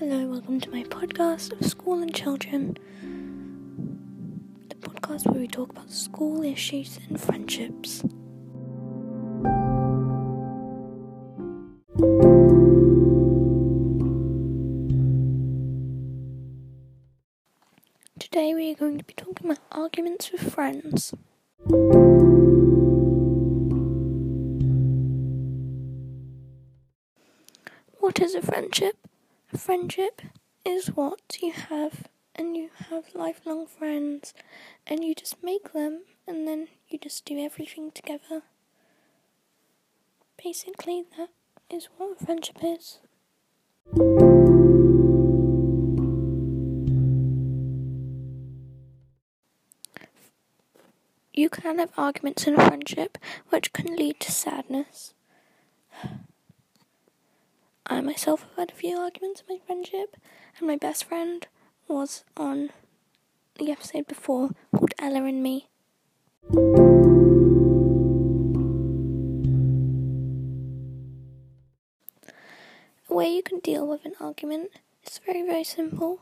welcome to my podcast of School and Children. The podcast where we talk about school issues and friendships. Today we are going to be talking about arguments with friends. What is a friendship? Friendship is what you have, and you have lifelong friends, and you just make them, and then you just do everything together. Basically, that is what friendship is. You can have arguments in a friendship which can lead to sadness. I myself have had a few arguments in my friendship, and my best friend was on the episode before called Ella and Me. A way you can deal with an argument is very, very simple.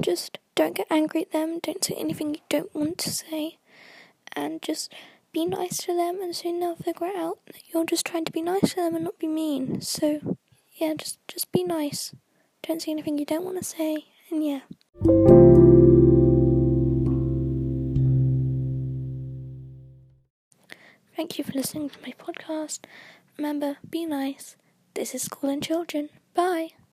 Just don't get angry at them, don't say anything you don't want to say, and just be nice to them, and soon they'll figure out that you're just trying to be nice to them and not be mean. So, yeah, just just be nice. Don't say anything you don't want to say, and yeah. Thank you for listening to my podcast. Remember, be nice. This is School and Children. Bye.